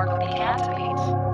Dark Cat Beats.